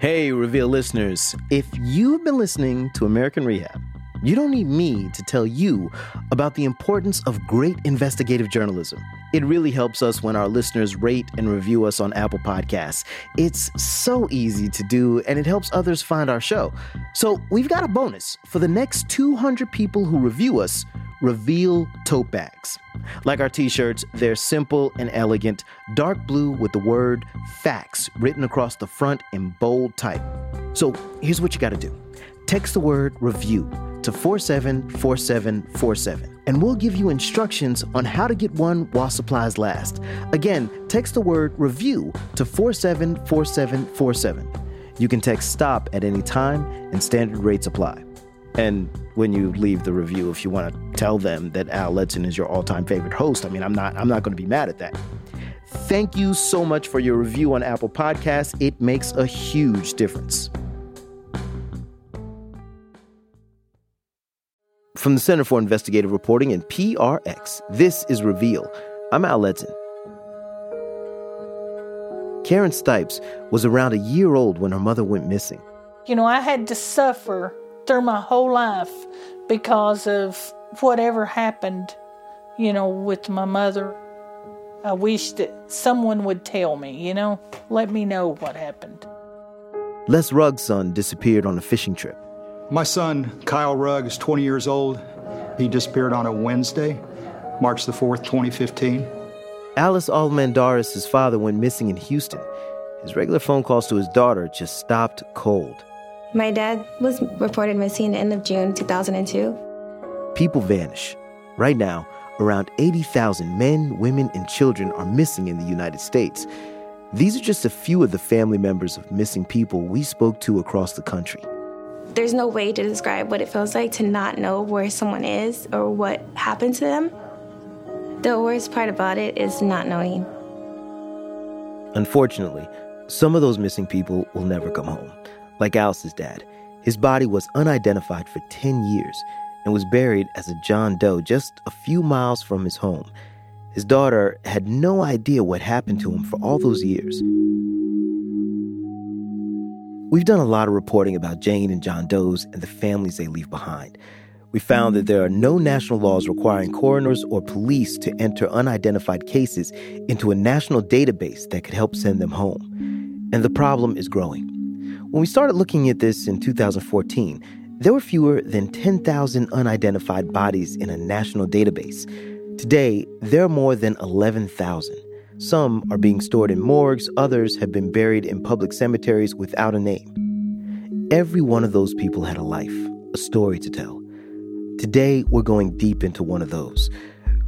Hey, Reveal listeners. If you've been listening to American Rehab, you don't need me to tell you about the importance of great investigative journalism. It really helps us when our listeners rate and review us on Apple Podcasts. It's so easy to do, and it helps others find our show. So, we've got a bonus for the next 200 people who review us Reveal tote bags. Like our t shirts, they're simple and elegant, dark blue with the word facts written across the front in bold type. So here's what you gotta do text the word review to 474747, and we'll give you instructions on how to get one while supplies last. Again, text the word review to 474747. You can text stop at any time, and standard rates apply. And when you leave the review, if you want to tell them that Al Letson is your all-time favorite host, I mean, I'm not I'm not going to be mad at that. Thank you so much for your review on Apple Podcasts. It makes a huge difference. From the Center for Investigative Reporting and PRX, this is Reveal. I'm Al Letson. Karen Stipes was around a year old when her mother went missing. You know, I had to suffer through my whole life because of whatever happened, you know, with my mother. I wish that someone would tell me, you know, let me know what happened. Les Rugg's son disappeared on a fishing trip. My son, Kyle Rugg, is 20 years old. He disappeared on a Wednesday, March the 4th, 2015. Alice Almendaris' father went missing in Houston. His regular phone calls to his daughter just stopped cold. My dad was reported missing the end of June 2002. People vanish. Right now, around 80,000 men, women, and children are missing in the United States. These are just a few of the family members of missing people we spoke to across the country. There's no way to describe what it feels like to not know where someone is or what happened to them. The worst part about it is not knowing. Unfortunately, some of those missing people will never come home. Like Alice's dad, his body was unidentified for 10 years and was buried as a John Doe just a few miles from his home. His daughter had no idea what happened to him for all those years. We've done a lot of reporting about Jane and John Doe's and the families they leave behind. We found that there are no national laws requiring coroners or police to enter unidentified cases into a national database that could help send them home. And the problem is growing. When we started looking at this in 2014, there were fewer than 10,000 unidentified bodies in a national database. Today, there are more than 11,000. Some are being stored in morgues, others have been buried in public cemeteries without a name. Every one of those people had a life, a story to tell. Today, we're going deep into one of those.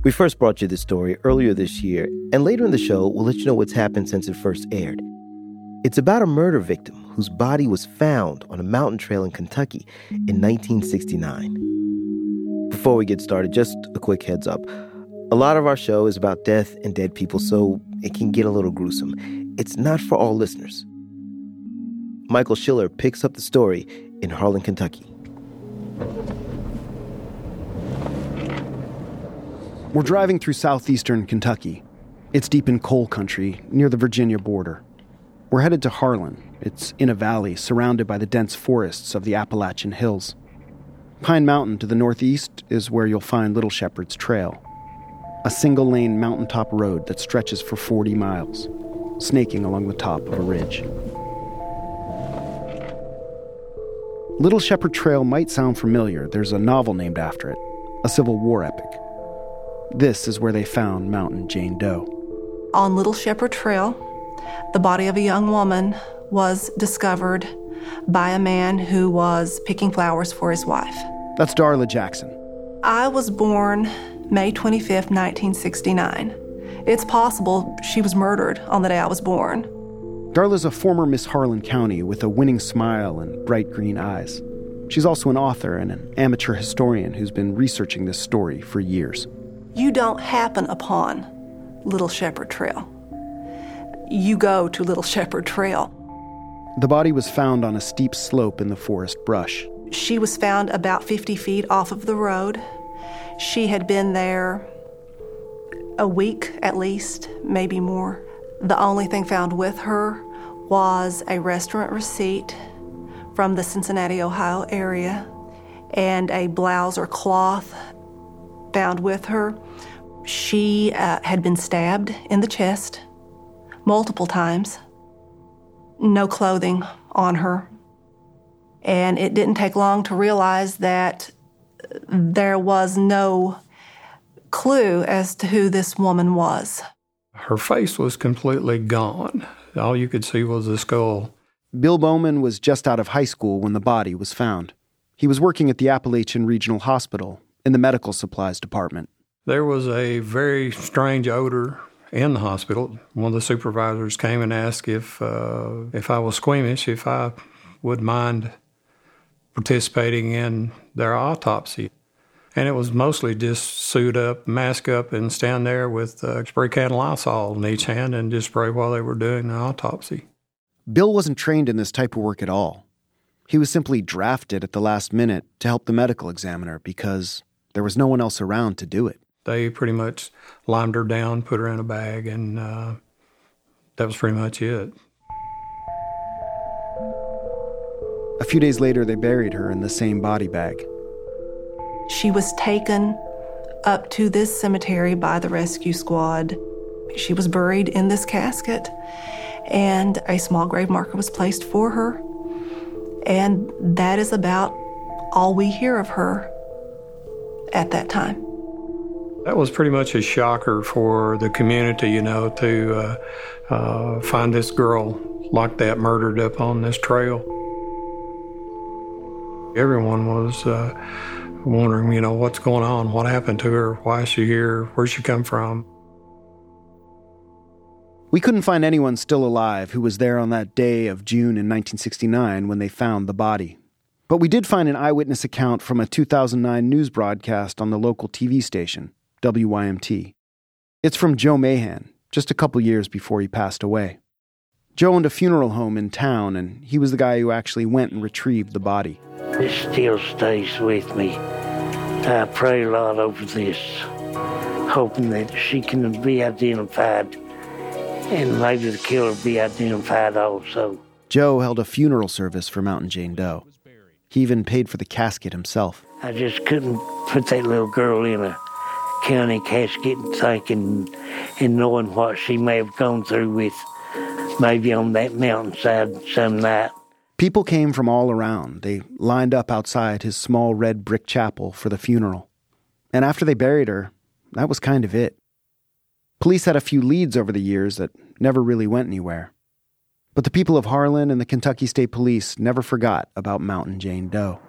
We first brought you this story earlier this year, and later in the show, we'll let you know what's happened since it first aired. It's about a murder victim whose body was found on a mountain trail in Kentucky in 1969. Before we get started, just a quick heads up. A lot of our show is about death and dead people, so it can get a little gruesome. It's not for all listeners. Michael Schiller picks up the story in Harlan, Kentucky. We're driving through southeastern Kentucky. It's deep in coal country near the Virginia border. We're headed to Harlan. It's in a valley surrounded by the dense forests of the Appalachian Hills. Pine Mountain to the northeast is where you'll find Little Shepherd's Trail a single lane mountaintop road that stretches for 40 miles, snaking along the top of a ridge. Little Shepherd Trail might sound familiar. There's a novel named after it, a Civil War epic. This is where they found Mountain Jane Doe. On Little Shepherd Trail, the body of a young woman was discovered by a man who was picking flowers for his wife. That's Darla Jackson. I was born May 25, 1969. It's possible she was murdered on the day I was born. Darla's a former Miss Harlan County with a winning smile and bright green eyes. She's also an author and an amateur historian who's been researching this story for years. You don't happen upon Little Shepherd Trail. You go to Little Shepherd Trail. The body was found on a steep slope in the forest brush. She was found about 50 feet off of the road. She had been there a week at least, maybe more. The only thing found with her was a restaurant receipt from the Cincinnati, Ohio area, and a blouse or cloth found with her. She uh, had been stabbed in the chest multiple times, no clothing on her. And it didn't take long to realize that there was no clue as to who this woman was. Her face was completely gone. All you could see was the skull. Bill Bowman was just out of high school when the body was found. He was working at the Appalachian Regional Hospital in the medical supplies department. There was a very strange odor in the hospital. One of the supervisors came and asked if uh, if I was squeamish, if I would mind participating in their autopsy. And it was mostly just suit up, mask up, and stand there with a spray can Lysol in each hand and just spray while they were doing the autopsy. Bill wasn't trained in this type of work at all. He was simply drafted at the last minute to help the medical examiner because there was no one else around to do it. They pretty much limed her down, put her in a bag, and uh, that was pretty much it. A few days later, they buried her in the same body bag. She was taken up to this cemetery by the rescue squad. She was buried in this casket, and a small grave marker was placed for her. And that is about all we hear of her at that time. That was pretty much a shocker for the community, you know, to uh, uh, find this girl like that murdered up on this trail. Everyone was uh, wondering, you know, what's going on? What happened to her? Why is she here? Where'd she come from? We couldn't find anyone still alive who was there on that day of June in 1969 when they found the body. But we did find an eyewitness account from a 2009 news broadcast on the local TV station. WYMT. It's from Joe Mahan, just a couple years before he passed away. Joe owned a funeral home in town, and he was the guy who actually went and retrieved the body. This still stays with me. I pray a lot over this, hoping that she can be identified and maybe the killer be identified also. Joe held a funeral service for Mountain Jane Doe. He even paid for the casket himself. I just couldn't put that little girl in a county casket and thinking and knowing what she may have gone through with maybe on that mountainside some night. People came from all around. They lined up outside his small red brick chapel for the funeral. And after they buried her, that was kind of it. Police had a few leads over the years that never really went anywhere. But the people of Harlan and the Kentucky State Police never forgot about Mountain Jane Doe.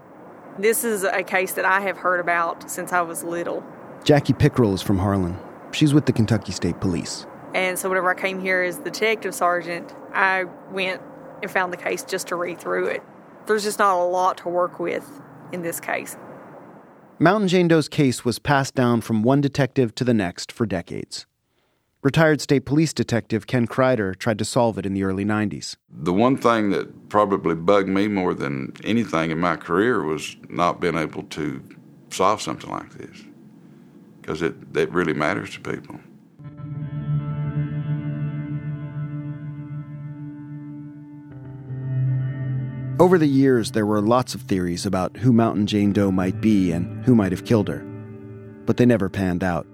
This is a case that I have heard about since I was little. Jackie Pickrell is from Harlan. She's with the Kentucky State Police. And so, whenever I came here as the detective sergeant, I went and found the case just to read through it. There's just not a lot to work with in this case. Mountain Jane Doe's case was passed down from one detective to the next for decades. Retired state police detective Ken Kreider tried to solve it in the early 90s. The one thing that probably bugged me more than anything in my career was not being able to solve something like this because it, it really matters to people. Over the years, there were lots of theories about who Mountain Jane Doe might be and who might have killed her, but they never panned out.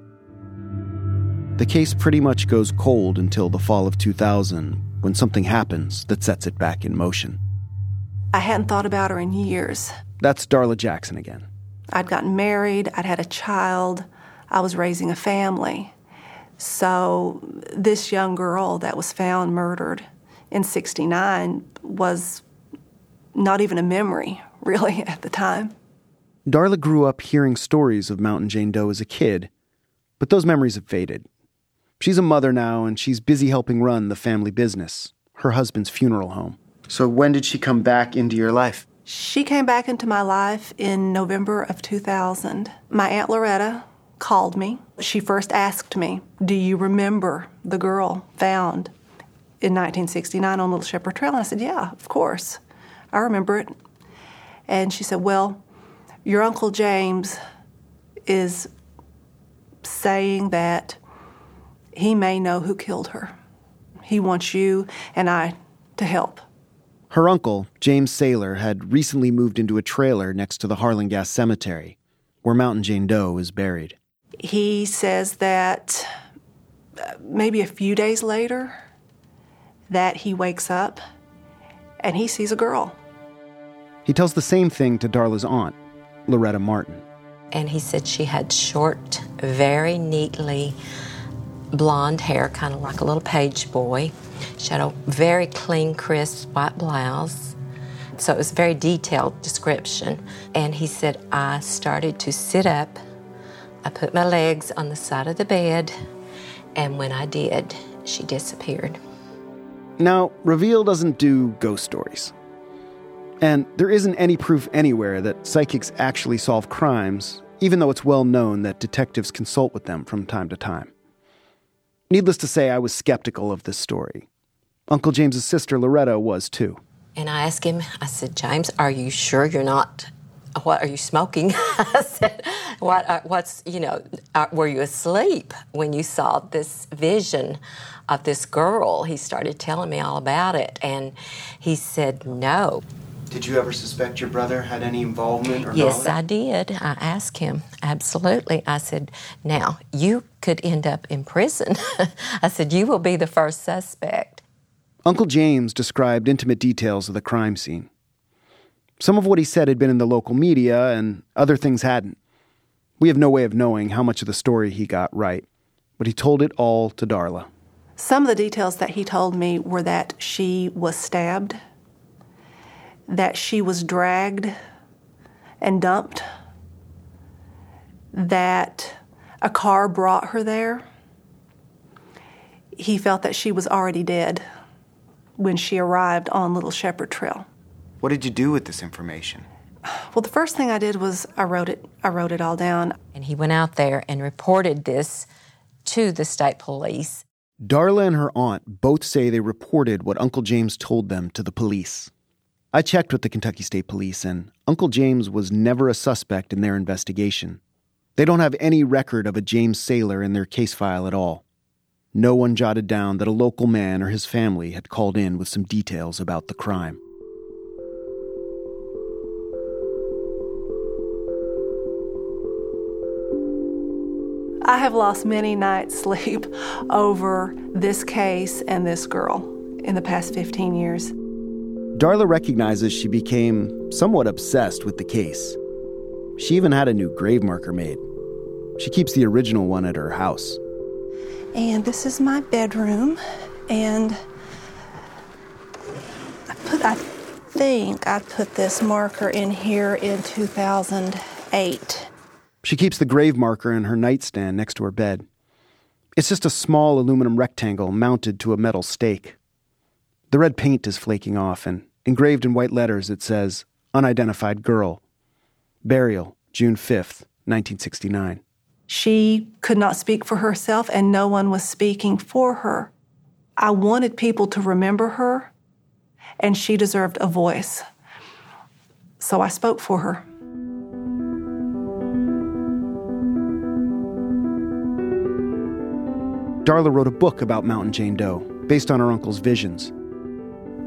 The case pretty much goes cold until the fall of 2000 when something happens that sets it back in motion. I hadn't thought about her in years. That's Darla Jackson again. I'd gotten married, I'd had a child, I was raising a family. So, this young girl that was found murdered in 69 was not even a memory, really, at the time. Darla grew up hearing stories of Mountain Jane Doe as a kid, but those memories have faded. She's a mother now, and she's busy helping run the family business, her husband's funeral home. So, when did she come back into your life? She came back into my life in November of 2000. My Aunt Loretta called me. She first asked me, Do you remember the girl found in 1969 on Little Shepherd Trail? And I said, Yeah, of course. I remember it. And she said, Well, your Uncle James is saying that he may know who killed her. He wants you and I to help. Her uncle, James Saylor, had recently moved into a trailer next to the Harlan Gas Cemetery, where Mountain Jane Doe is buried. He says that uh, maybe a few days later that he wakes up and he sees a girl. He tells the same thing to Darla's aunt, Loretta Martin. And he said she had short, very neatly blonde hair, kind of like a little page boy. She had a very clean, crisp white blouse. So it was a very detailed description. And he said, I started to sit up. I put my legs on the side of the bed. And when I did, she disappeared. Now, Reveal doesn't do ghost stories. And there isn't any proof anywhere that psychics actually solve crimes, even though it's well known that detectives consult with them from time to time. Needless to say, I was skeptical of this story. Uncle James's sister Loretta was too. And I asked him, I said, James, are you sure you're not? What are you smoking? I said, what, uh, what's, you know, uh, were you asleep when you saw this vision of this girl? He started telling me all about it. And he said, no. Did you ever suspect your brother had any involvement or Yes, knowledge? I did. I asked him. Absolutely. I said, now, you could end up in prison. I said, you will be the first suspect. Uncle James described intimate details of the crime scene. Some of what he said had been in the local media, and other things hadn't. We have no way of knowing how much of the story he got right, but he told it all to Darla. Some of the details that he told me were that she was stabbed, that she was dragged and dumped, that a car brought her there. He felt that she was already dead when she arrived on Little Shepherd Trail. What did you do with this information? Well, the first thing I did was I wrote it. I wrote it all down. And he went out there and reported this to the state police. Darla and her aunt both say they reported what Uncle James told them to the police. I checked with the Kentucky State Police, and Uncle James was never a suspect in their investigation. They don't have any record of a James Saylor in their case file at all. No one jotted down that a local man or his family had called in with some details about the crime. I have lost many nights' sleep over this case and this girl in the past 15 years. Darla recognizes she became somewhat obsessed with the case. She even had a new grave marker made. She keeps the original one at her house. And this is my bedroom. And I put, I think I put this marker in here in 2008. She keeps the grave marker in her nightstand next to her bed. It's just a small aluminum rectangle mounted to a metal stake. The red paint is flaking off, and engraved in white letters it says, Unidentified Girl. Burial, June 5th, 1969. She could not speak for herself, and no one was speaking for her. I wanted people to remember her, and she deserved a voice. So I spoke for her. Darla wrote a book about Mountain Jane Doe, based on her uncle's visions.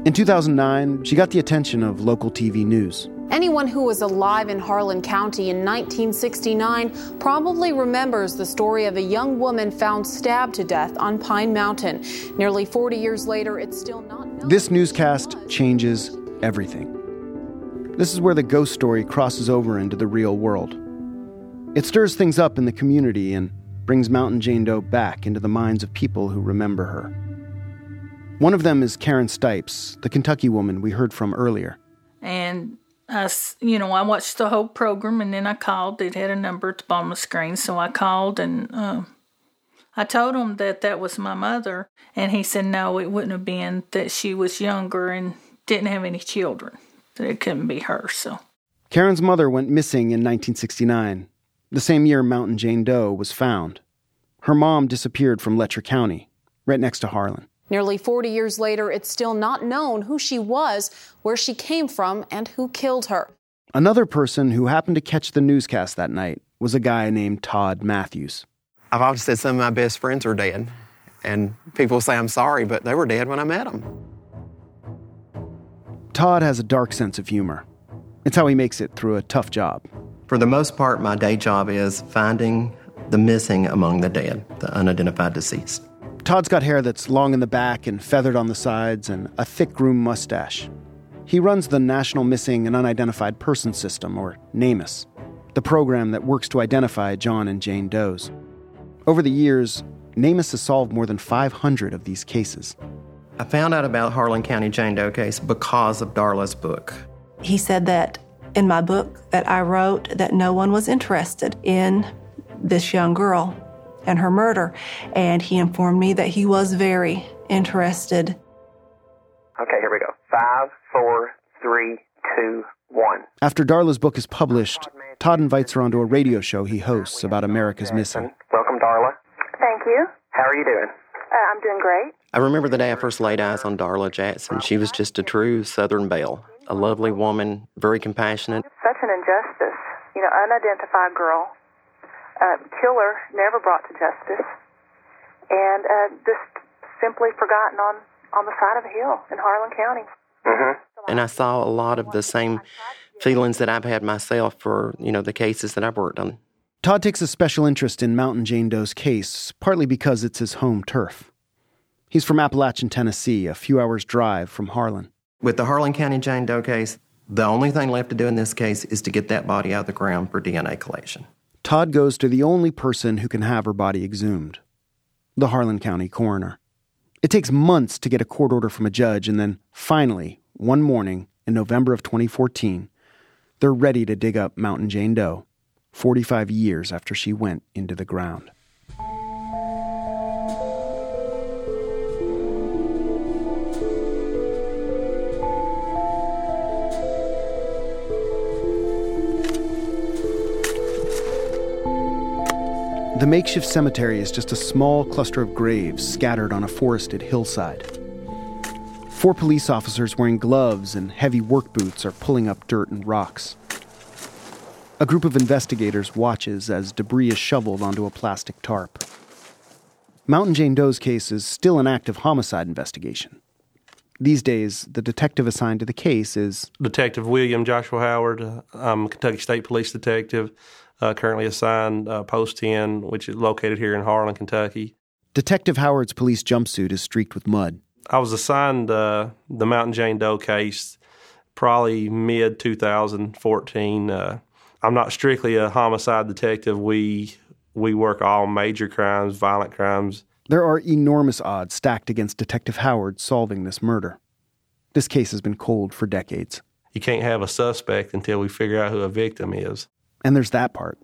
In 2009, she got the attention of local TV news. Anyone who was alive in Harlan County in 1969 probably remembers the story of a young woman found stabbed to death on Pine Mountain. Nearly 40 years later, it's still not known. This newscast changes everything. This is where the ghost story crosses over into the real world. It stirs things up in the community and brings Mountain Jane Doe back into the minds of people who remember her. One of them is Karen Stipes, the Kentucky woman we heard from earlier. And I, you know, I watched the whole program and then I called. It had a number at the bottom of the screen, so I called and uh, I told him that that was my mother, and he said no, it wouldn't have been. That she was younger and didn't have any children. That it couldn't be her. So Karen's mother went missing in 1969, the same year Mountain Jane Doe was found. Her mom disappeared from Letcher County, right next to Harlan. Nearly 40 years later, it's still not known who she was, where she came from, and who killed her. Another person who happened to catch the newscast that night was a guy named Todd Matthews. I've always said some of my best friends are dead, and people say I'm sorry, but they were dead when I met them. Todd has a dark sense of humor. It's how he makes it through a tough job. For the most part, my day job is finding the missing among the dead, the unidentified deceased. Todd's got hair that's long in the back and feathered on the sides and a thick groom mustache. He runs the National Missing and Unidentified Person System, or NamUs, the program that works to identify John and Jane Does. Over the years, NamUs has solved more than 500 of these cases. I found out about Harlan County Jane Doe case because of Darla's book. He said that in my book that I wrote that no one was interested in this young girl and her murder, and he informed me that he was very interested. Okay, here we go. Five, four, three, two, one. After Darla's book is published, Todd invites her onto a radio show he hosts about America's missing. Welcome, Darla. Thank you. How are you doing? Uh, I'm doing great. I remember the day I first laid eyes on Darla Jackson. She was just a true Southern belle, a lovely woman, very compassionate. Such an injustice. You know, unidentified girl, uh, killer never brought to justice, and uh, just simply forgotten on, on the side of a hill in Harlan County. Mm-hmm. And I saw a lot of the same feelings that I've had myself for, you know, the cases that I've worked on. Todd takes a special interest in Mountain Jane Doe's case, partly because it's his home turf. He's from Appalachian, Tennessee, a few hours' drive from Harlan. With the Harlan County Jane Doe case, the only thing left to do in this case is to get that body out of the ground for DNA collection. Todd goes to the only person who can have her body exhumed the Harlan County coroner. It takes months to get a court order from a judge, and then finally, one morning in November of 2014, they're ready to dig up Mountain Jane Doe, 45 years after she went into the ground. The makeshift cemetery is just a small cluster of graves scattered on a forested hillside. Four police officers wearing gloves and heavy work boots are pulling up dirt and rocks. A group of investigators watches as debris is shoveled onto a plastic tarp. Mountain Jane Doe's case is still an active homicide investigation. These days, the detective assigned to the case is Detective William Joshua Howard. I'm a Kentucky State Police detective, uh, currently assigned uh, Post 10, which is located here in Harlan, Kentucky. Detective Howard's police jumpsuit is streaked with mud. I was assigned uh, the Mountain Jane Doe case probably mid 2014. Uh, I'm not strictly a homicide detective. We we work all major crimes, violent crimes. There are enormous odds stacked against Detective Howard solving this murder. This case has been cold for decades. You can't have a suspect until we figure out who a victim is. And there's that part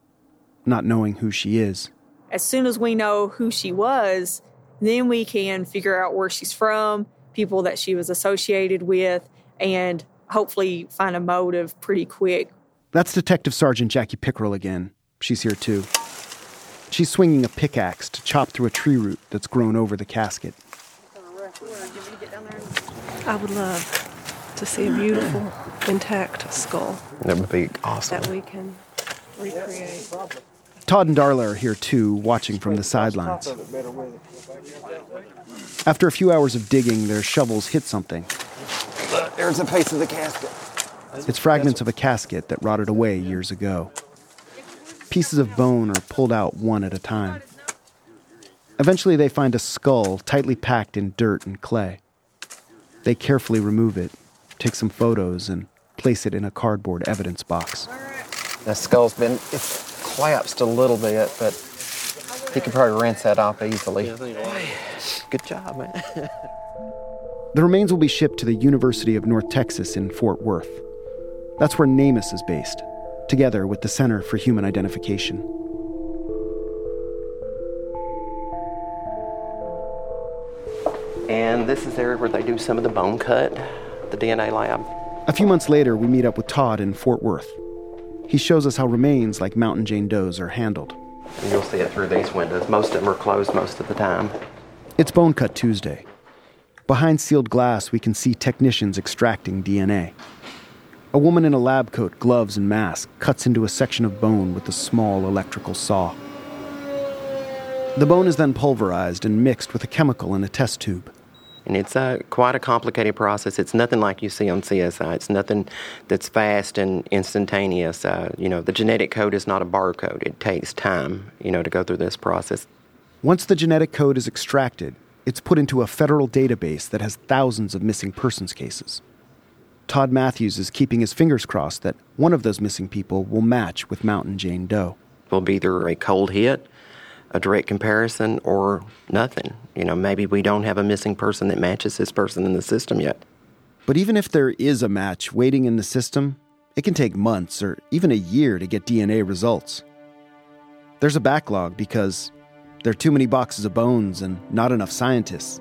not knowing who she is. As soon as we know who she was, then we can figure out where she's from, people that she was associated with, and hopefully find a motive pretty quick. That's Detective Sergeant Jackie Pickrell again. She's here too. She's swinging a pickaxe to chop through a tree root that's grown over the casket. I would love to see a beautiful, intact skull That would be awesome. that we can recreate. Todd and Darla are here too, watching from the sidelines. After a few hours of digging, their shovels hit something. There's a piece of the casket. It's fragments of a casket that rotted away years ago. Pieces of bone are pulled out one at a time. Eventually, they find a skull tightly packed in dirt and clay. They carefully remove it, take some photos, and place it in a cardboard evidence box. The skull's been it's collapsed a little bit, but he could probably rinse that off easily. Good job, man. The remains will be shipped to the University of North Texas in Fort Worth. That's where NamUs is based, together with the Center for Human Identification. And this is the area where they do some of the bone cut, the DNA lab. A few months later, we meet up with Todd in Fort Worth. He shows us how remains like Mountain Jane Doe's are handled. And you'll see it through these windows. Most of them are closed most of the time. It's Bone Cut Tuesday. Behind sealed glass, we can see technicians extracting DNA. A woman in a lab coat, gloves, and mask cuts into a section of bone with a small electrical saw. The bone is then pulverized and mixed with a chemical in a test tube. And it's a, quite a complicated process. It's nothing like you see on CSI. It's nothing that's fast and instantaneous. Uh, you know, the genetic code is not a barcode. It takes time, you know, to go through this process. Once the genetic code is extracted, it's put into a federal database that has thousands of missing persons cases. Todd Matthews is keeping his fingers crossed that one of those missing people will match with Mountain Jane Doe. Will be either a cold hit, a direct comparison, or nothing. You know, maybe we don't have a missing person that matches this person in the system yet. But even if there is a match waiting in the system, it can take months or even a year to get DNA results. There's a backlog because there are too many boxes of bones and not enough scientists.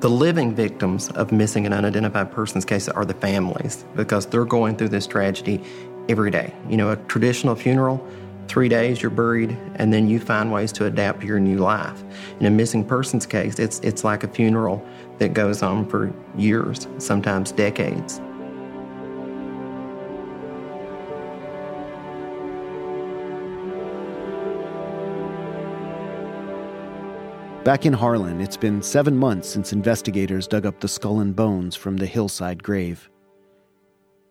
The living victims of missing and unidentified persons cases are the families because they're going through this tragedy every day. You know, a traditional funeral, three days you're buried, and then you find ways to adapt your new life. In a missing persons case, it's, it's like a funeral that goes on for years, sometimes decades. Back in Harlan, it's been seven months since investigators dug up the skull and bones from the hillside grave.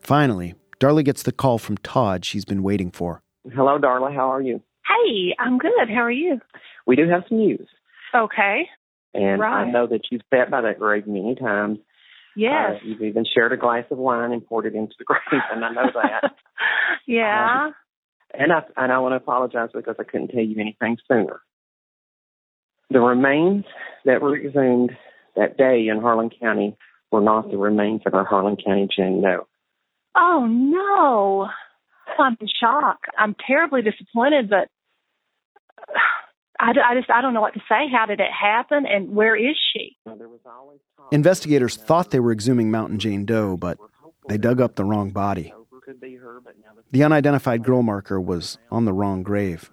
Finally, Darla gets the call from Todd she's been waiting for. Hello, Darla. How are you? Hey, I'm good. How are you? We do have some news. Okay. And right. I know that you've sat by that grave many times. Yes. Uh, you've even shared a glass of wine and poured it into the grave, and I know that. yeah. Um, and I and I want to apologize because I couldn't tell you anything sooner. The remains that were exhumed that day in Harlan County were not the remains of our Harlan County Jane Doe. Oh no! I'm in shock. I'm terribly disappointed, but I, I just I don't know what to say. How did it happen, and where is she? Investigators thought they were exhuming Mountain Jane Doe, but they dug up the wrong body. The unidentified girl marker was on the wrong grave.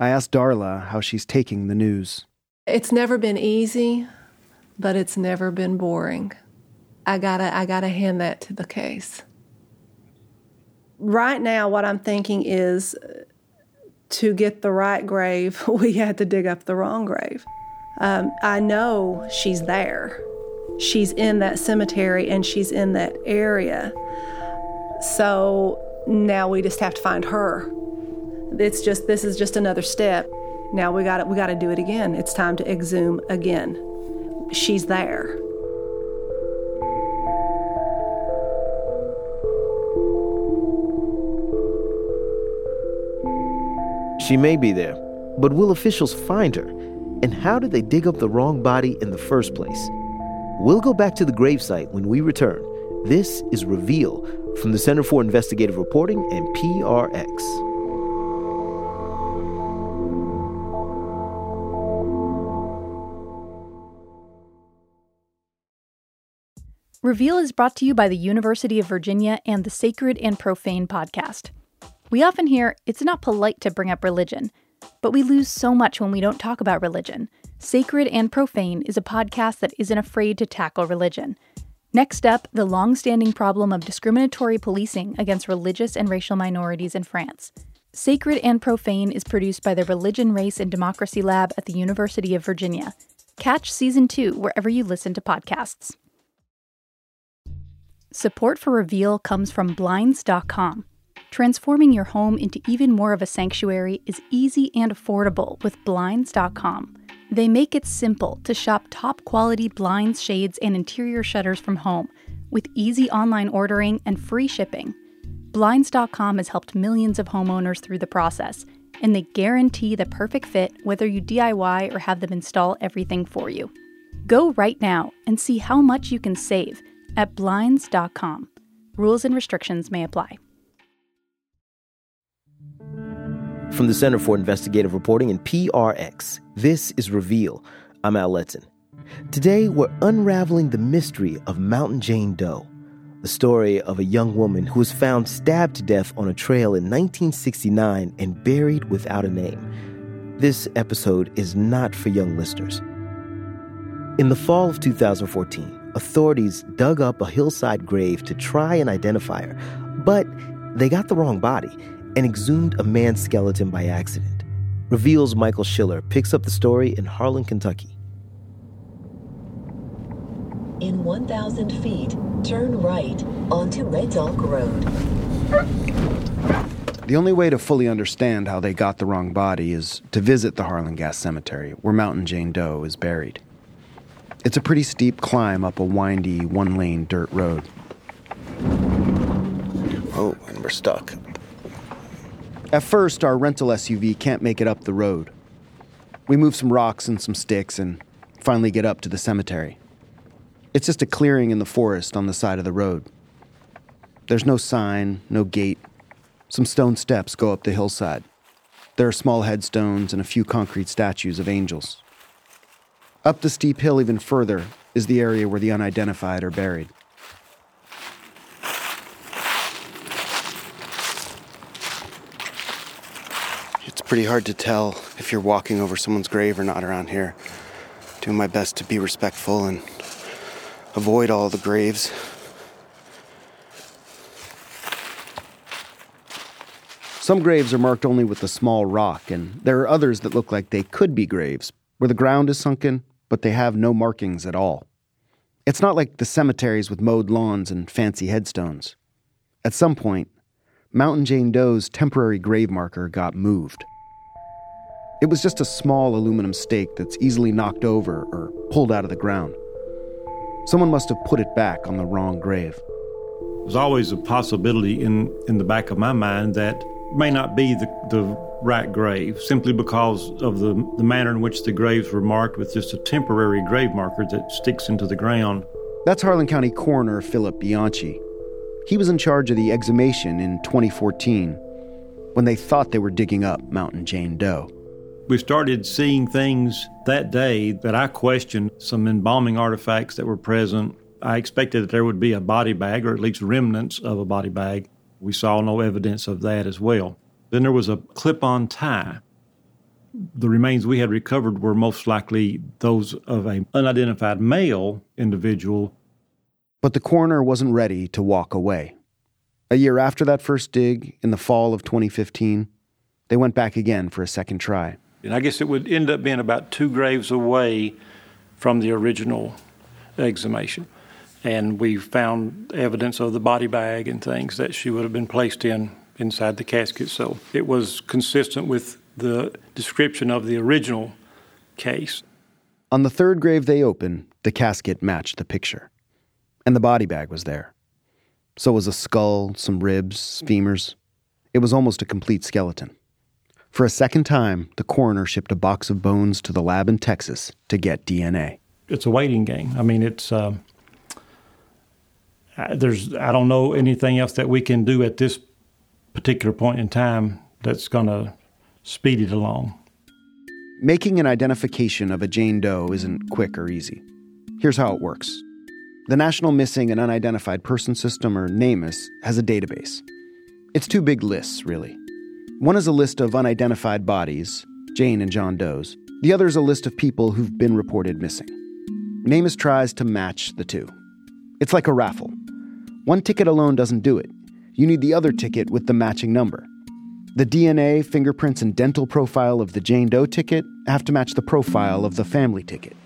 I asked Darla how she's taking the news. It's never been easy, but it's never been boring. I gotta, I gotta hand that to the case. Right now, what I'm thinking is to get the right grave, we had to dig up the wrong grave. Um, I know she's there. She's in that cemetery and she's in that area. So now we just have to find her. It's just this is just another step. Now we got we got to do it again. It's time to exhume again. She's there. She may be there, but will officials find her? And how did they dig up the wrong body in the first place? We'll go back to the gravesite when we return. This is Reveal from the Center for Investigative Reporting and PRX. Reveal is brought to you by the University of Virginia and the Sacred and Profane podcast. We often hear it's not polite to bring up religion, but we lose so much when we don't talk about religion. Sacred and Profane is a podcast that isn't afraid to tackle religion. Next up, the long standing problem of discriminatory policing against religious and racial minorities in France. Sacred and Profane is produced by the Religion, Race, and Democracy Lab at the University of Virginia. Catch season two wherever you listen to podcasts. Support for Reveal comes from Blinds.com. Transforming your home into even more of a sanctuary is easy and affordable with Blinds.com. They make it simple to shop top quality blinds, shades, and interior shutters from home with easy online ordering and free shipping. Blinds.com has helped millions of homeowners through the process, and they guarantee the perfect fit whether you DIY or have them install everything for you. Go right now and see how much you can save at Blinds.com. Rules and restrictions may apply. From the Center for Investigative Reporting and PRX, this is Reveal. I'm Al Letson. Today, we're unraveling the mystery of Mountain Jane Doe, the story of a young woman who was found stabbed to death on a trail in 1969 and buried without a name. This episode is not for young listeners. In the fall of 2014, authorities dug up a hillside grave to try and identify her, but they got the wrong body and exhumed a man's skeleton by accident. Reveals Michael Schiller picks up the story in Harlan, Kentucky. In 1,000 feet, turn right onto Red Elk Road. The only way to fully understand how they got the wrong body is to visit the Harlan Gas Cemetery, where Mountain Jane Doe is buried. It's a pretty steep climb up a windy, one lane dirt road. Oh, and we're stuck. At first, our rental SUV can't make it up the road. We move some rocks and some sticks and finally get up to the cemetery. It's just a clearing in the forest on the side of the road. There's no sign, no gate. Some stone steps go up the hillside. There are small headstones and a few concrete statues of angels. Up the steep hill, even further, is the area where the unidentified are buried. Pretty hard to tell if you're walking over someone's grave or not around here. Doing my best to be respectful and avoid all the graves. Some graves are marked only with a small rock, and there are others that look like they could be graves, where the ground is sunken, but they have no markings at all. It's not like the cemeteries with mowed lawns and fancy headstones. At some point, Mountain Jane Doe's temporary grave marker got moved. It was just a small aluminum stake that's easily knocked over or pulled out of the ground. Someone must have put it back on the wrong grave. There's always a possibility in, in the back of my mind that may not be the, the right grave simply because of the, the manner in which the graves were marked with just a temporary grave marker that sticks into the ground. That's Harlan County Coroner Philip Bianchi. He was in charge of the exhumation in 2014 when they thought they were digging up Mountain Jane Doe. We started seeing things that day that I questioned some embalming artifacts that were present. I expected that there would be a body bag or at least remnants of a body bag. We saw no evidence of that as well. Then there was a clip on tie. The remains we had recovered were most likely those of an unidentified male individual. But the coroner wasn't ready to walk away. A year after that first dig, in the fall of 2015, they went back again for a second try. And I guess it would end up being about two graves away from the original exhumation. And we found evidence of the body bag and things that she would have been placed in inside the casket. So it was consistent with the description of the original case. On the third grave they opened, the casket matched the picture. And the body bag was there. So was a skull, some ribs, femurs. It was almost a complete skeleton. For a second time, the coroner shipped a box of bones to the lab in Texas to get DNA. It's a waiting game. I mean, it's um, there's I don't know anything else that we can do at this particular point in time that's going to speed it along. Making an identification of a Jane Doe isn't quick or easy. Here's how it works. The National Missing and Unidentified Person System, or NamUs, has a database. It's two big lists, really. One is a list of unidentified bodies, Jane and John Doe's. The other is a list of people who've been reported missing. NamUs tries to match the two. It's like a raffle. One ticket alone doesn't do it. You need the other ticket with the matching number. The DNA, fingerprints, and dental profile of the Jane Doe ticket have to match the profile of the family ticket.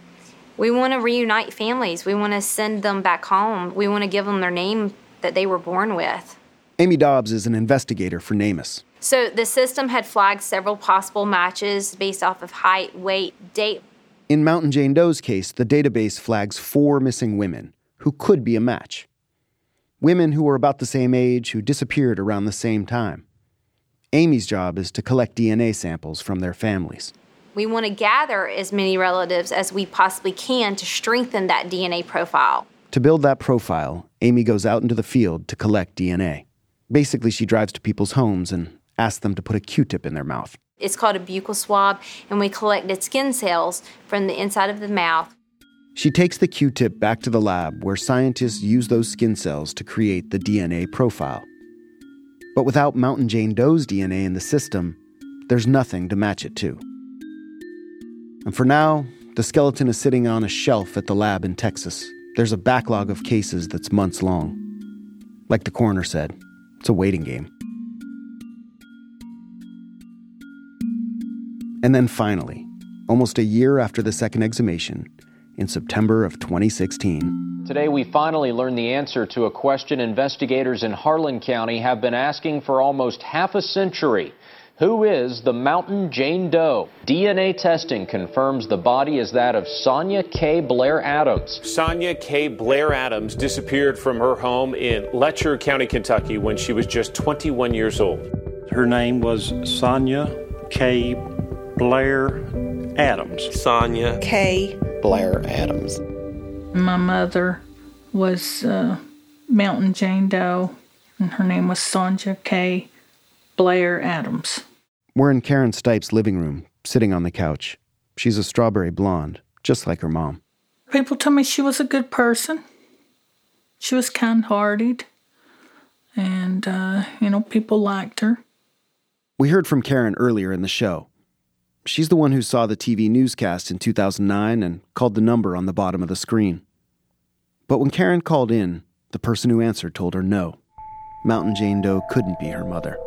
We want to reunite families. We want to send them back home. We want to give them their name that they were born with. Amy Dobbs is an investigator for NamUs. So the system had flagged several possible matches based off of height, weight, date. In Mountain Jane Doe's case, the database flags four missing women who could be a match. Women who were about the same age who disappeared around the same time. Amy's job is to collect DNA samples from their families. We want to gather as many relatives as we possibly can to strengthen that DNA profile. To build that profile, Amy goes out into the field to collect DNA. Basically, she drives to people's homes and asks them to put a Q tip in their mouth. It's called a buccal swab, and we collected skin cells from the inside of the mouth. She takes the Q tip back to the lab where scientists use those skin cells to create the DNA profile. But without Mountain Jane Doe's DNA in the system, there's nothing to match it to. And for now, the skeleton is sitting on a shelf at the lab in Texas. There's a backlog of cases that's months long. Like the coroner said, it's a waiting game. And then finally, almost a year after the second exhumation, in September of 2016. Today, we finally learned the answer to a question investigators in Harlan County have been asking for almost half a century. Who is the Mountain Jane Doe? DNA testing confirms the body is that of Sonia K. Blair Adams. Sonia K. Blair Adams disappeared from her home in Letcher County, Kentucky when she was just 21 years old. Her name was Sonia K. Blair Adams. Sonja K. Blair Adams. My mother was uh, Mountain Jane Doe, and her name was Sonja K. Blair Adams. We're in Karen Stipes' living room, sitting on the couch. She's a strawberry blonde, just like her mom. People told me she was a good person. She was kind hearted. And, uh, you know, people liked her. We heard from Karen earlier in the show. She's the one who saw the TV newscast in 2009 and called the number on the bottom of the screen. But when Karen called in, the person who answered told her no. Mountain Jane Doe couldn't be her mother.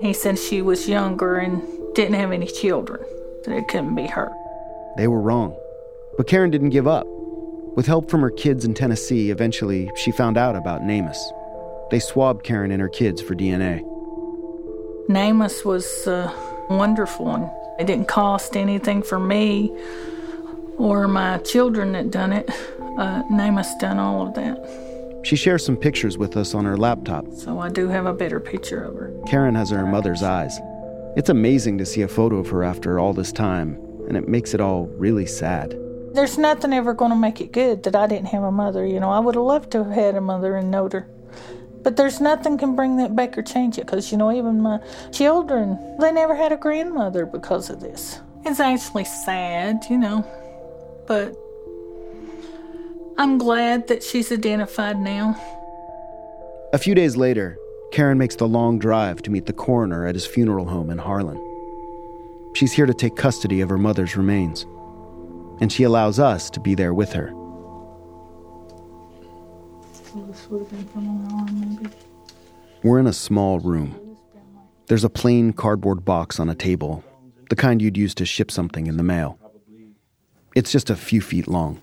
He said she was younger and didn't have any children, that it couldn't be her. They were wrong. But Karen didn't give up. With help from her kids in Tennessee, eventually she found out about NamUs. They swabbed Karen and her kids for DNA. NamUs was uh, wonderful, and it didn't cost anything for me or my children that done it. Uh, NamUs done all of that. She shares some pictures with us on her laptop. So I do have a better picture of her. Karen has her mother's eyes. It's amazing to see a photo of her after all this time, and it makes it all really sad. There's nothing ever going to make it good that I didn't have a mother. You know, I would have loved to have had a mother and knowed her. But there's nothing can bring that back or change it because, you know, even my children, they never had a grandmother because of this. It's actually sad, you know, but I'm glad that she's identified now. A few days later, Karen makes the long drive to meet the coroner at his funeral home in Harlan. She's here to take custody of her mother's remains, and she allows us to be there with her. We're in a small room. There's a plain cardboard box on a table, the kind you'd use to ship something in the mail. It's just a few feet long.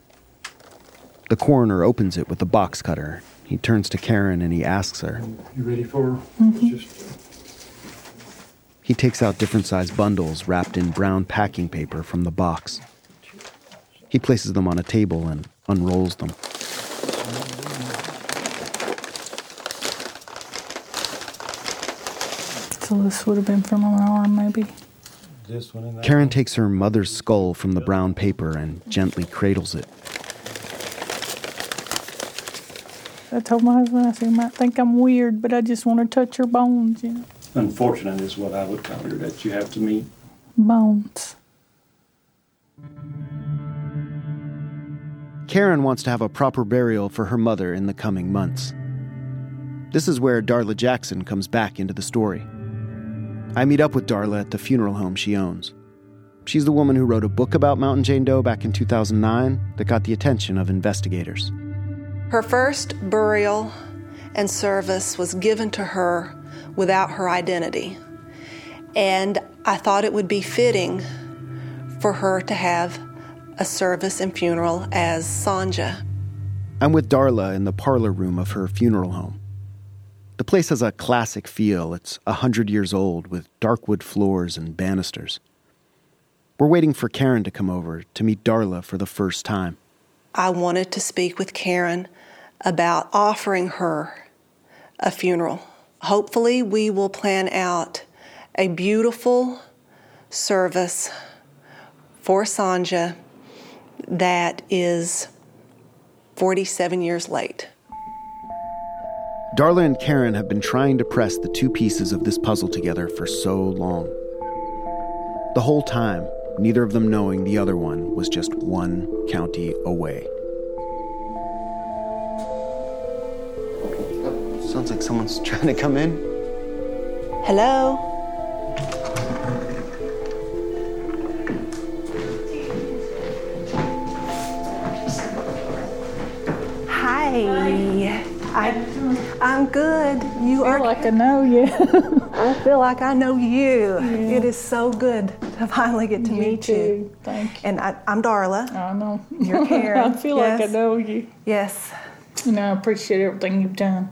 The coroner opens it with a box cutter. He turns to Karen and he asks her, You ready for He takes out different sized bundles wrapped in brown packing paper from the box. He places them on a table and unrolls them. So this would have been from my arm, maybe. This one and that Karen takes her mother's skull from the brown paper and gently cradles it. I told my husband, I said, he might think I'm weird, but I just want to touch her bones, you know. Unfortunate is what I would call her that you have to meet. Bones. Karen wants to have a proper burial for her mother in the coming months. This is where Darla Jackson comes back into the story. I meet up with Darla at the funeral home she owns. She's the woman who wrote a book about Mountain Jane Doe back in 2009 that got the attention of investigators. Her first burial and service was given to her without her identity. And I thought it would be fitting for her to have a service and funeral as Sonja. I'm with Darla in the parlor room of her funeral home. The place has a classic feel. It's a hundred years old with dark wood floors and banisters. We're waiting for Karen to come over to meet Darla for the first time. I wanted to speak with Karen about offering her a funeral. Hopefully, we will plan out a beautiful service for Sonja that is 47 years late. Darla and Karen have been trying to press the two pieces of this puzzle together for so long. The whole time, neither of them knowing the other one was just one county away. Sounds like someone's trying to come in. Hello? Hi. I I'm good. You I are like I know you. I feel like I know you. It is so good to finally get to You meet you. too. Thank you. And I, I'm Darla. I know. You're Karen. I feel like I Yes. know you. Yes. You know, I appreciate everything you've done.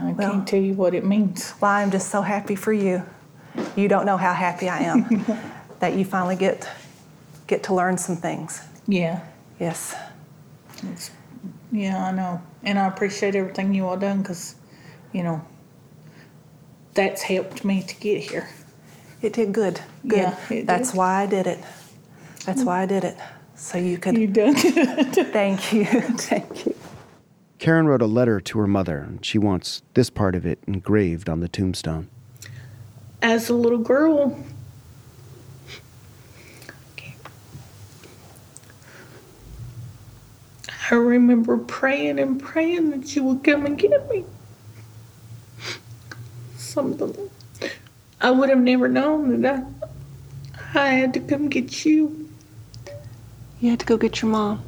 I can't tell you what it means. Well, I'm just so happy for you. You don't know how happy I am that you finally get get to learn some things. Yeah. Yes. It's, yeah, I know. And I appreciate everything you all done because, you know, that's helped me to get here. It did good. Good. Yeah, it That's did. why I did it. That's why I did it. So you could. You done Thank you. Thank you. Karen wrote a letter to her mother, and she wants this part of it engraved on the tombstone. As a little girl, I remember praying and praying that you would come and get me. Something. I would have never known that I, I had to come get you. You had to go get your mom.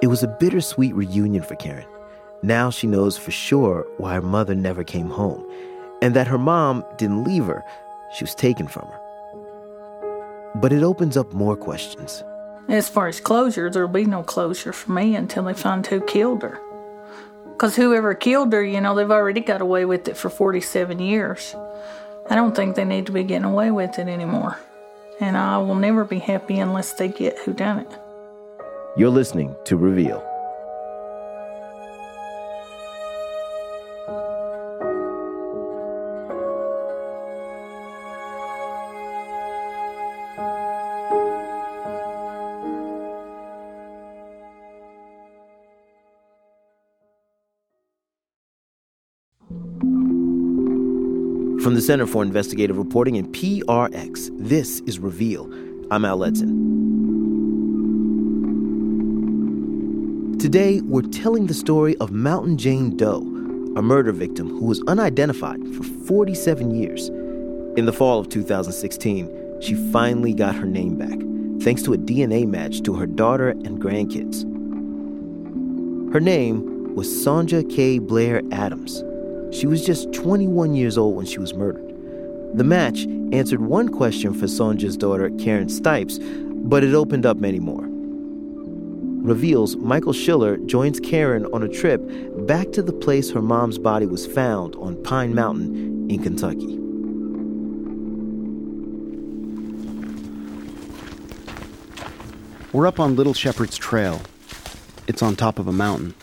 It was a bittersweet reunion for Karen. Now she knows for sure why her mother never came home, and that her mom didn't leave her, she was taken from her. But it opens up more questions. As far as closure, there'll be no closure for me until they find who killed her. Because whoever killed her, you know, they've already got away with it for 47 years. I don't think they need to be getting away with it anymore. And I will never be happy unless they get who done it. You're listening to Reveal. From the Center for Investigative Reporting and PRX, this is Reveal. I'm Al Letson. Today, we're telling the story of Mountain Jane Doe, a murder victim who was unidentified for 47 years. In the fall of 2016, she finally got her name back, thanks to a DNA match to her daughter and grandkids. Her name was Sonja K. Blair Adams. She was just 21 years old when she was murdered. The match answered one question for Sonja's daughter, Karen Stipes, but it opened up many more. Reveals Michael Schiller joins Karen on a trip back to the place her mom's body was found on Pine Mountain in Kentucky. We're up on Little Shepherd's Trail. It's on top of a mountain.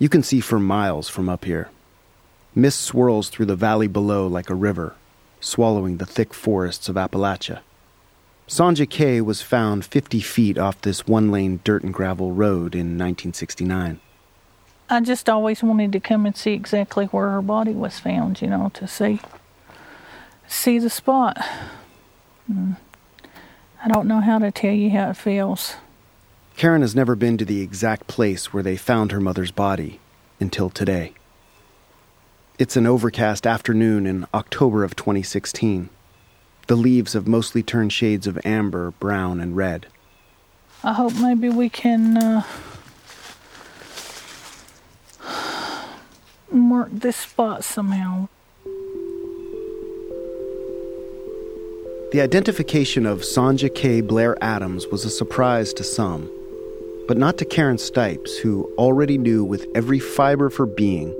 You can see for miles from up here. Mist swirls through the valley below like a river, swallowing the thick forests of Appalachia. Sonja K was found 50 feet off this one lane dirt and gravel road in 1969. I just always wanted to come and see exactly where her body was found, you know, to see see the spot. Mm. I don't know how to tell you how it feels. Karen has never been to the exact place where they found her mother's body until today. It's an overcast afternoon in October of 2016. The leaves have mostly turned shades of amber, brown, and red. I hope maybe we can uh, mark this spot somehow. The identification of Sonja K. Blair Adams was a surprise to some, but not to Karen Stipes, who already knew with every fiber of her being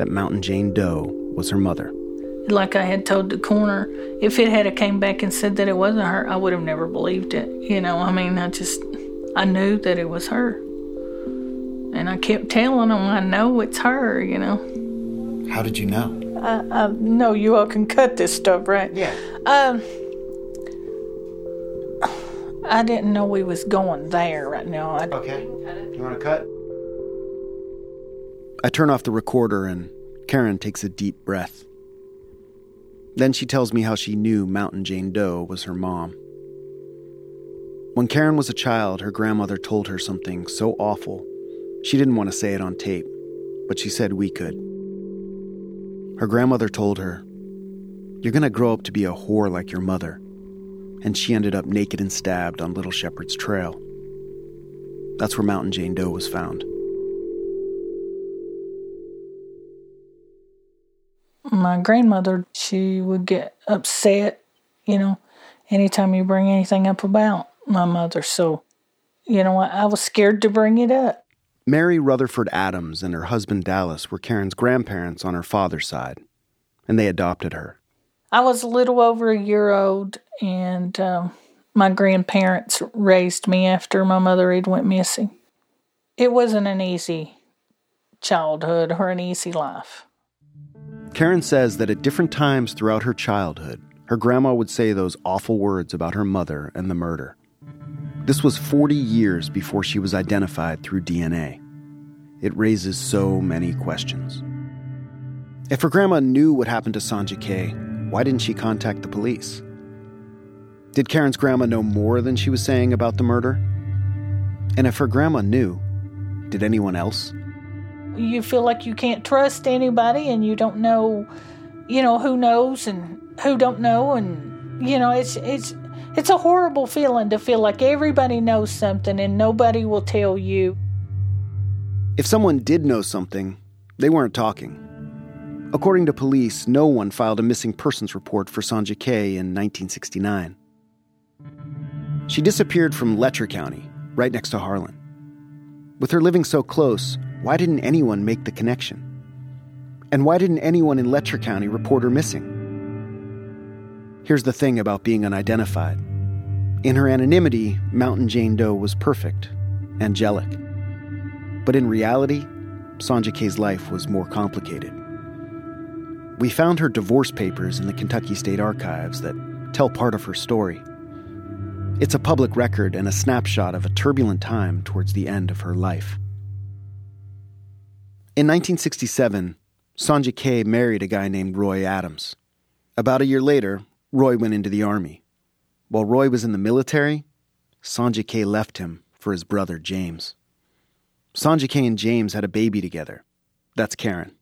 that Mountain Jane Doe was her mother. Like I had told the coroner, if it had came back and said that it wasn't her, I would have never believed it. You know, I mean, I just, I knew that it was her. And I kept telling them, I know it's her, you know. How did you know? I, I know you all can cut this stuff, right? Yeah. Um, I didn't know we was going there right now. I, Okay. You want to cut? I turn off the recorder and Karen takes a deep breath. Then she tells me how she knew Mountain Jane Doe was her mom. When Karen was a child, her grandmother told her something so awful, she didn't want to say it on tape, but she said we could. Her grandmother told her, You're gonna grow up to be a whore like your mother. And she ended up naked and stabbed on Little Shepherd's Trail. That's where Mountain Jane Doe was found. My grandmother, she would get upset, you know, anytime you bring anything up about my mother. So, you know, I, I was scared to bring it up. Mary Rutherford Adams and her husband Dallas were Karen's grandparents on her father's side, and they adopted her. I was a little over a year old, and um, my grandparents raised me after my mother had went missing. It wasn't an easy childhood or an easy life. Karen says that at different times throughout her childhood, her grandma would say those awful words about her mother and the murder. This was 40 years before she was identified through DNA. It raises so many questions. If her grandma knew what happened to Sonja Kay, why didn't she contact the police? Did Karen's grandma know more than she was saying about the murder? And if her grandma knew, did anyone else? You feel like you can't trust anybody and you don't know, you know, who knows and who don't know and you know, it's it's it's a horrible feeling to feel like everybody knows something and nobody will tell you. If someone did know something, they weren't talking. According to police, no one filed a missing persons report for Sonja Kay in 1969. She disappeared from Letcher County, right next to Harlan. With her living so close, why didn't anyone make the connection? And why didn't anyone in Letcher County report her missing? Here's the thing about being unidentified. In her anonymity, Mountain Jane Doe was perfect, angelic. But in reality, Sonja Kay's life was more complicated. We found her divorce papers in the Kentucky State Archives that tell part of her story. It's a public record and a snapshot of a turbulent time towards the end of her life. In 1967, Sonja K married a guy named Roy Adams. About a year later, Roy went into the Army. While Roy was in the military, Sonja K left him for his brother James. Sonja K and James had a baby together. That's Karen.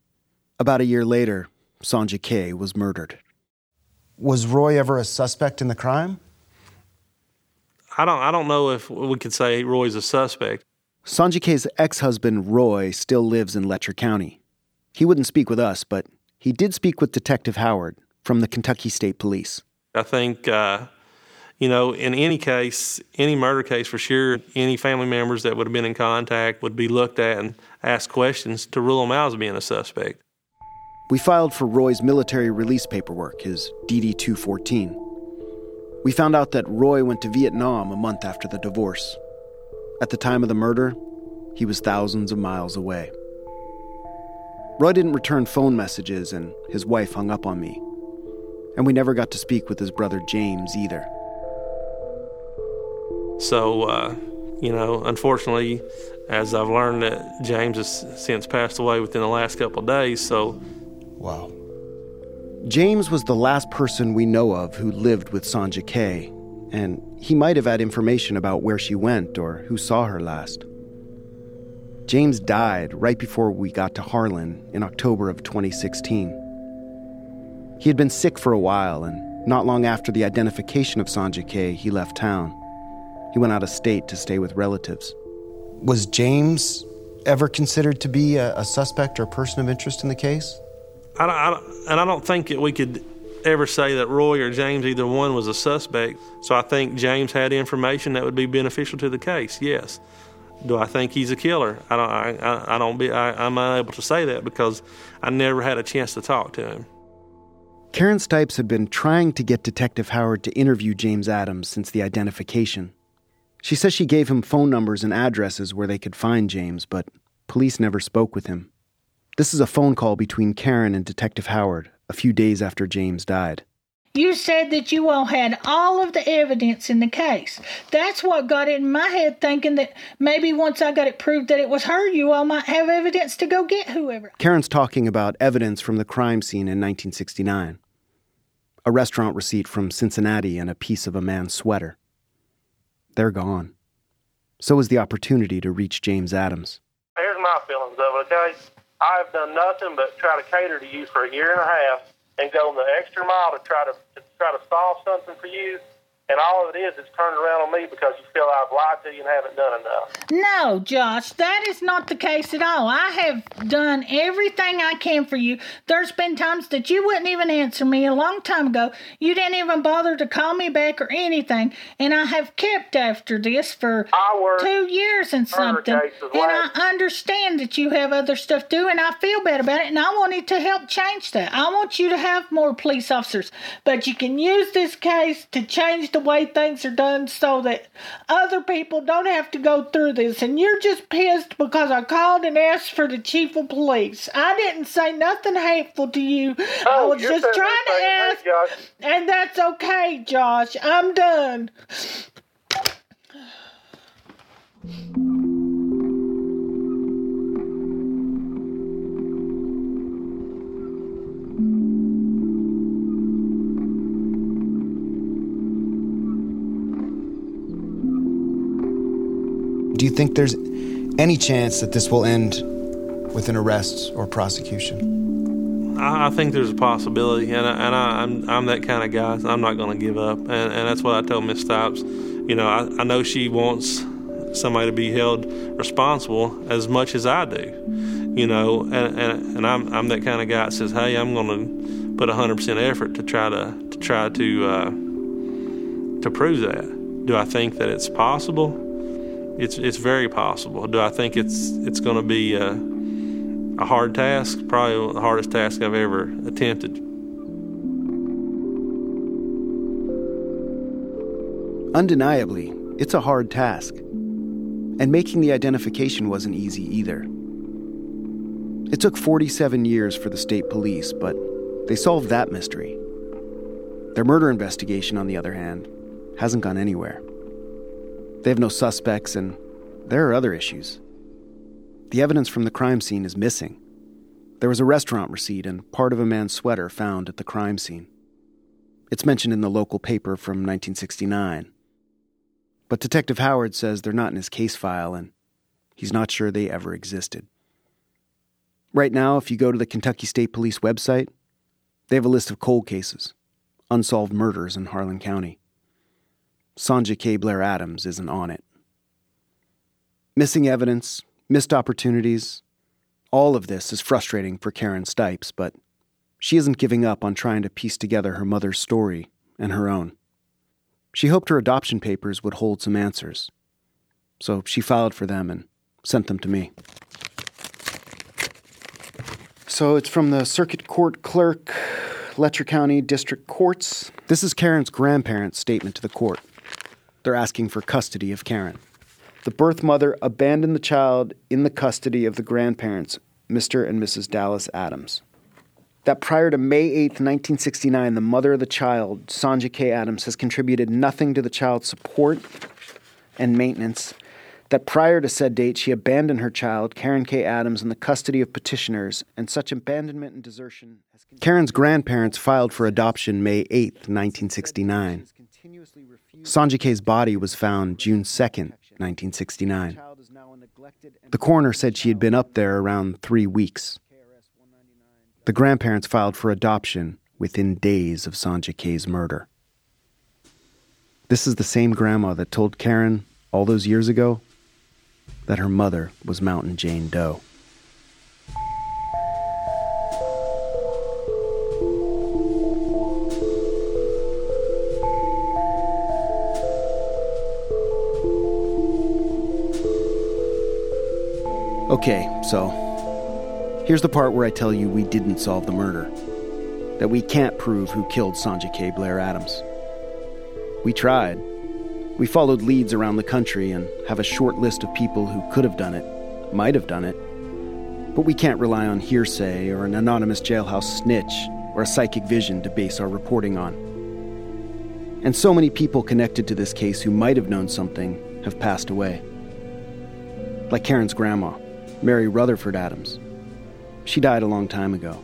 About a year later, Sonja K was murdered. Was Roy ever a suspect in the crime? I don't I don't know if we could say Roy's a suspect. Sonja Kay's ex-husband Roy still lives in Letcher County. He wouldn't speak with us, but he did speak with Detective Howard from the Kentucky State Police. I think uh, you know, in any case, any murder case for sure, any family members that would have been in contact would be looked at and asked questions to rule them out as being a suspect. We filed for Roy's military release paperwork, his DD 214. We found out that Roy went to Vietnam a month after the divorce. At the time of the murder, he was thousands of miles away. Roy didn't return phone messages, and his wife hung up on me. And we never got to speak with his brother James either. So, uh, you know, unfortunately, as I've learned that James has since passed away within the last couple of days, so. Wow. James was the last person we know of who lived with Sonja Kay, and he might have had information about where she went or who saw her last. James died right before we got to Harlan in October of 2016. He had been sick for a while, and not long after the identification of Sonja Kay, he left town. He went out of state to stay with relatives. Was James ever considered to be a, a suspect or a person of interest in the case? I I and I don't think that we could ever say that Roy or James, either one, was a suspect. So I think James had information that would be beneficial to the case. Yes. Do I think he's a killer? I don't. I, I don't be. I, I'm unable to say that because I never had a chance to talk to him. Karen Stipes had been trying to get Detective Howard to interview James Adams since the identification. She says she gave him phone numbers and addresses where they could find James, but police never spoke with him. This is a phone call between Karen and Detective Howard a few days after James died. You said that you all had all of the evidence in the case. That's what got it in my head thinking that maybe once I got it proved that it was her, you all might have evidence to go get whoever. Karen's talking about evidence from the crime scene in 1969 a restaurant receipt from Cincinnati and a piece of a man's sweater. They're gone. So is the opportunity to reach James Adams. Here's my feelings of it, okay? I've done nothing but try to cater to you for a year and a half, and going the extra mile to try to, to try to solve something for you and all it is is turned around on me because you feel I've lied to you and haven't done enough. No, Josh, that is not the case at all. I have done everything I can for you. There's been times that you wouldn't even answer me a long time ago. You didn't even bother to call me back or anything. And I have kept after this for two years and something. And I understand that you have other stuff to do, and I feel bad about it. And I wanted to help change that. I want you to have more police officers. But you can use this case to change the the way things are done so that other people don't have to go through this. And you're just pissed because I called and asked for the chief of police. I didn't say nothing hateful to you. Oh, I was just trying to ask. and that's okay, Josh. I'm done. Do you think there's any chance that this will end with an arrest or prosecution? I, think there's a possibility, and, I, and I, am I'm, I'm that kind of guy. I'm not going to give up, and, and that's what I told Miss Stipes. You know, I, I know she wants somebody to be held responsible as much as I do. You know, and and, and I'm I'm that kind of guy that says, hey, I'm going to put 100% effort to try to to try to uh, to prove that. Do I think that it's possible? It's it's very possible. Do I think it's it's going to be a, a hard task? Probably the hardest task I've ever attempted. Undeniably, it's a hard task. And making the identification wasn't easy either. It took 47 years for the state police, but they solved that mystery. Their murder investigation, on the other hand, hasn't gone anywhere. They have no suspects, and there are other issues. The evidence from the crime scene is missing. There was a restaurant receipt and part of a man's sweater found at the crime scene. It's mentioned in the local paper from 1969. But Detective Howard says they're not in his case file, and he's not sure they ever existed. Right now, if you go to the Kentucky State Police website, they have a list of cold cases, unsolved murders in Harlan County. Sonja K. Blair Adams isn't on it. Missing evidence, missed opportunities, all of this is frustrating for Karen Stipes, but she isn't giving up on trying to piece together her mother's story and her own. She hoped her adoption papers would hold some answers, so she filed for them and sent them to me. So it's from the Circuit Court Clerk, Letcher County District Courts. This is Karen's grandparents' statement to the court. They're asking for custody of Karen. The birth mother abandoned the child in the custody of the grandparents, Mr. and Mrs. Dallas Adams. That prior to May 8, 1969, the mother of the child, Sonja K. Adams, has contributed nothing to the child's support and maintenance. That prior to said date, she abandoned her child, Karen K. Adams, in the custody of petitioners, and such abandonment and desertion. Karen's grandparents filed for adoption May 8, 1969. Sonja K's body was found June 2, 1969. The coroner said she had been up there around three weeks. The grandparents filed for adoption within days of Sonja K's murder. This is the same grandma that told Karen all those years ago that her mother was Mountain Jane Doe. Okay, so here's the part where I tell you we didn't solve the murder. That we can't prove who killed Sonja K. Blair Adams. We tried. We followed leads around the country and have a short list of people who could have done it, might have done it. But we can't rely on hearsay or an anonymous jailhouse snitch or a psychic vision to base our reporting on. And so many people connected to this case who might have known something have passed away. Like Karen's grandma. Mary Rutherford Adams. She died a long time ago.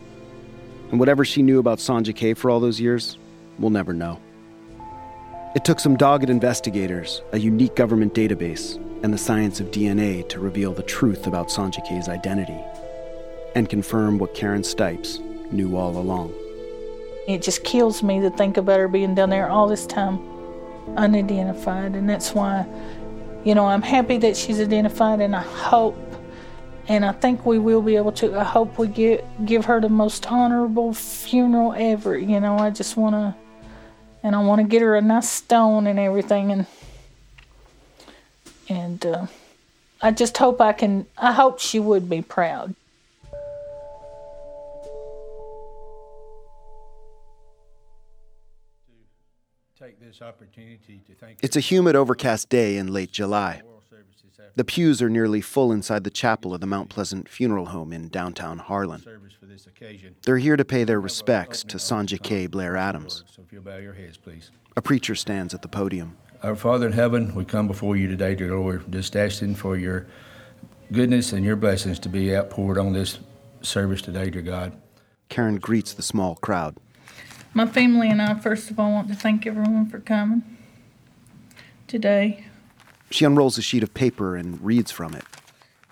And whatever she knew about Sonja K for all those years, we'll never know. It took some dogged investigators, a unique government database, and the science of DNA to reveal the truth about Sonja K's identity and confirm what Karen Stipes knew all along. It just kills me to think about her being down there all this time unidentified. And that's why, you know, I'm happy that she's identified and I hope and I think we will be able to. I hope we get give her the most honorable funeral ever. You know, I just want to, and I want to get her a nice stone and everything, and and uh, I just hope I can. I hope she would be proud. Take this opportunity to thank. It's a humid, overcast day in late July. The pews are nearly full inside the chapel of the Mount Pleasant Funeral Home in downtown Harlan. They're here to pay their respects to Sonja K. Blair Adams. So if you'll bow your heads, please. A preacher stands at the podium. Our Father in heaven, we come before you today, dear Lord, just asking for your goodness and your blessings to be outpoured on this service today, dear God. Karen greets the small crowd. My family and I, first of all, want to thank everyone for coming today. She unrolls a sheet of paper and reads from it.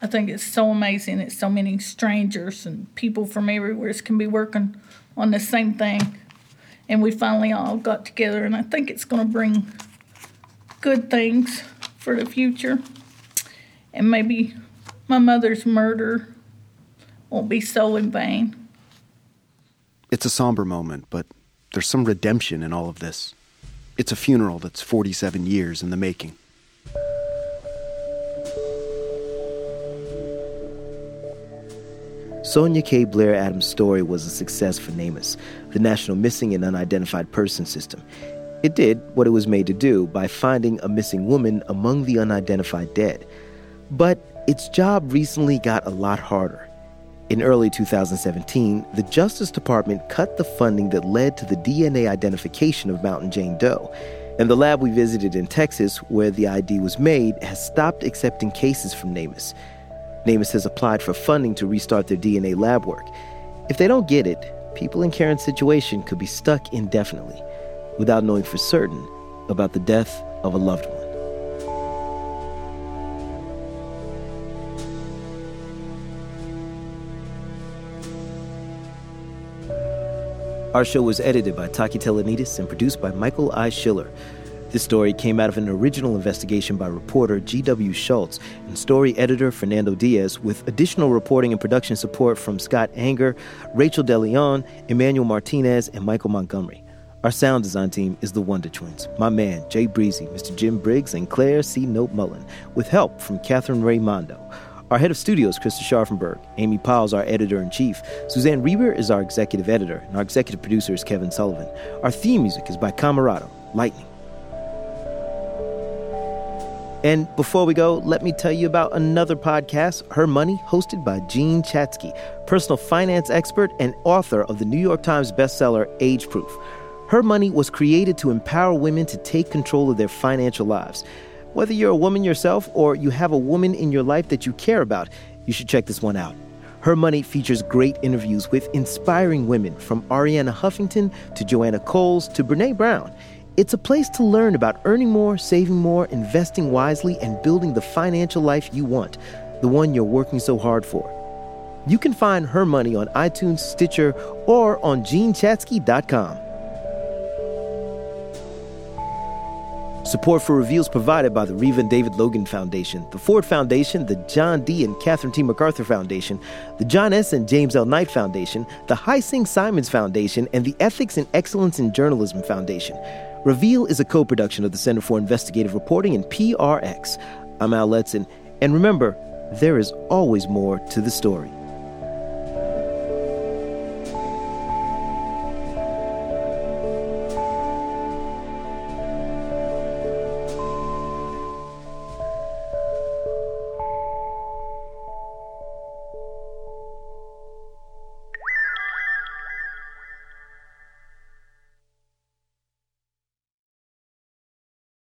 I think it's so amazing that so many strangers and people from everywhere can be working on the same thing. And we finally all got together, and I think it's going to bring good things for the future. And maybe my mother's murder won't be so in vain. It's a somber moment, but there's some redemption in all of this. It's a funeral that's 47 years in the making. Sonja K. Blair Adams' story was a success for NamUs, the National Missing and Unidentified Person System. It did what it was made to do by finding a missing woman among the unidentified dead. But its job recently got a lot harder. In early 2017, the Justice Department cut the funding that led to the DNA identification of Mountain Jane Doe. And the lab we visited in Texas, where the ID was made, has stopped accepting cases from NamUs. NamUs has applied for funding to restart their DNA lab work. If they don't get it, people in Karen's situation could be stuck indefinitely without knowing for certain about the death of a loved one. Our show was edited by Taki Telanidis and produced by Michael I. Schiller. This story came out of an original investigation by reporter G.W. Schultz and story editor Fernando Diaz, with additional reporting and production support from Scott Anger, Rachel DeLeon, Emmanuel Martinez, and Michael Montgomery. Our sound design team is the Wonder Twins, my man, Jay Breezy, Mr. Jim Briggs, and Claire C. Note Mullen, with help from Catherine Raimondo. Our head of studios, Krista Scharfenberg. Amy Powell's our editor in chief. Suzanne Reber is our executive editor, and our executive producer is Kevin Sullivan. Our theme music is by Camerado, Lightning. And before we go, let me tell you about another podcast, Her Money, hosted by Jean Chatzky, personal finance expert and author of the New York Times bestseller Age Proof. Her Money was created to empower women to take control of their financial lives. Whether you're a woman yourself or you have a woman in your life that you care about, you should check this one out. Her Money features great interviews with inspiring women from Arianna Huffington to Joanna Coles to Brene Brown. It's a place to learn about earning more, saving more, investing wisely, and building the financial life you want, the one you're working so hard for. You can find Her Money on iTunes, Stitcher, or on JeanChatzky.com. Support for Reveals provided by the Reva and David Logan Foundation, the Ford Foundation, the John D. and Catherine T. MacArthur Foundation, the John S. and James L. Knight Foundation, the Heising-Simons Foundation, and the Ethics and Excellence in Journalism Foundation. Reveal is a co production of the Center for Investigative Reporting and PRX. I'm Al Letson, and remember, there is always more to the story.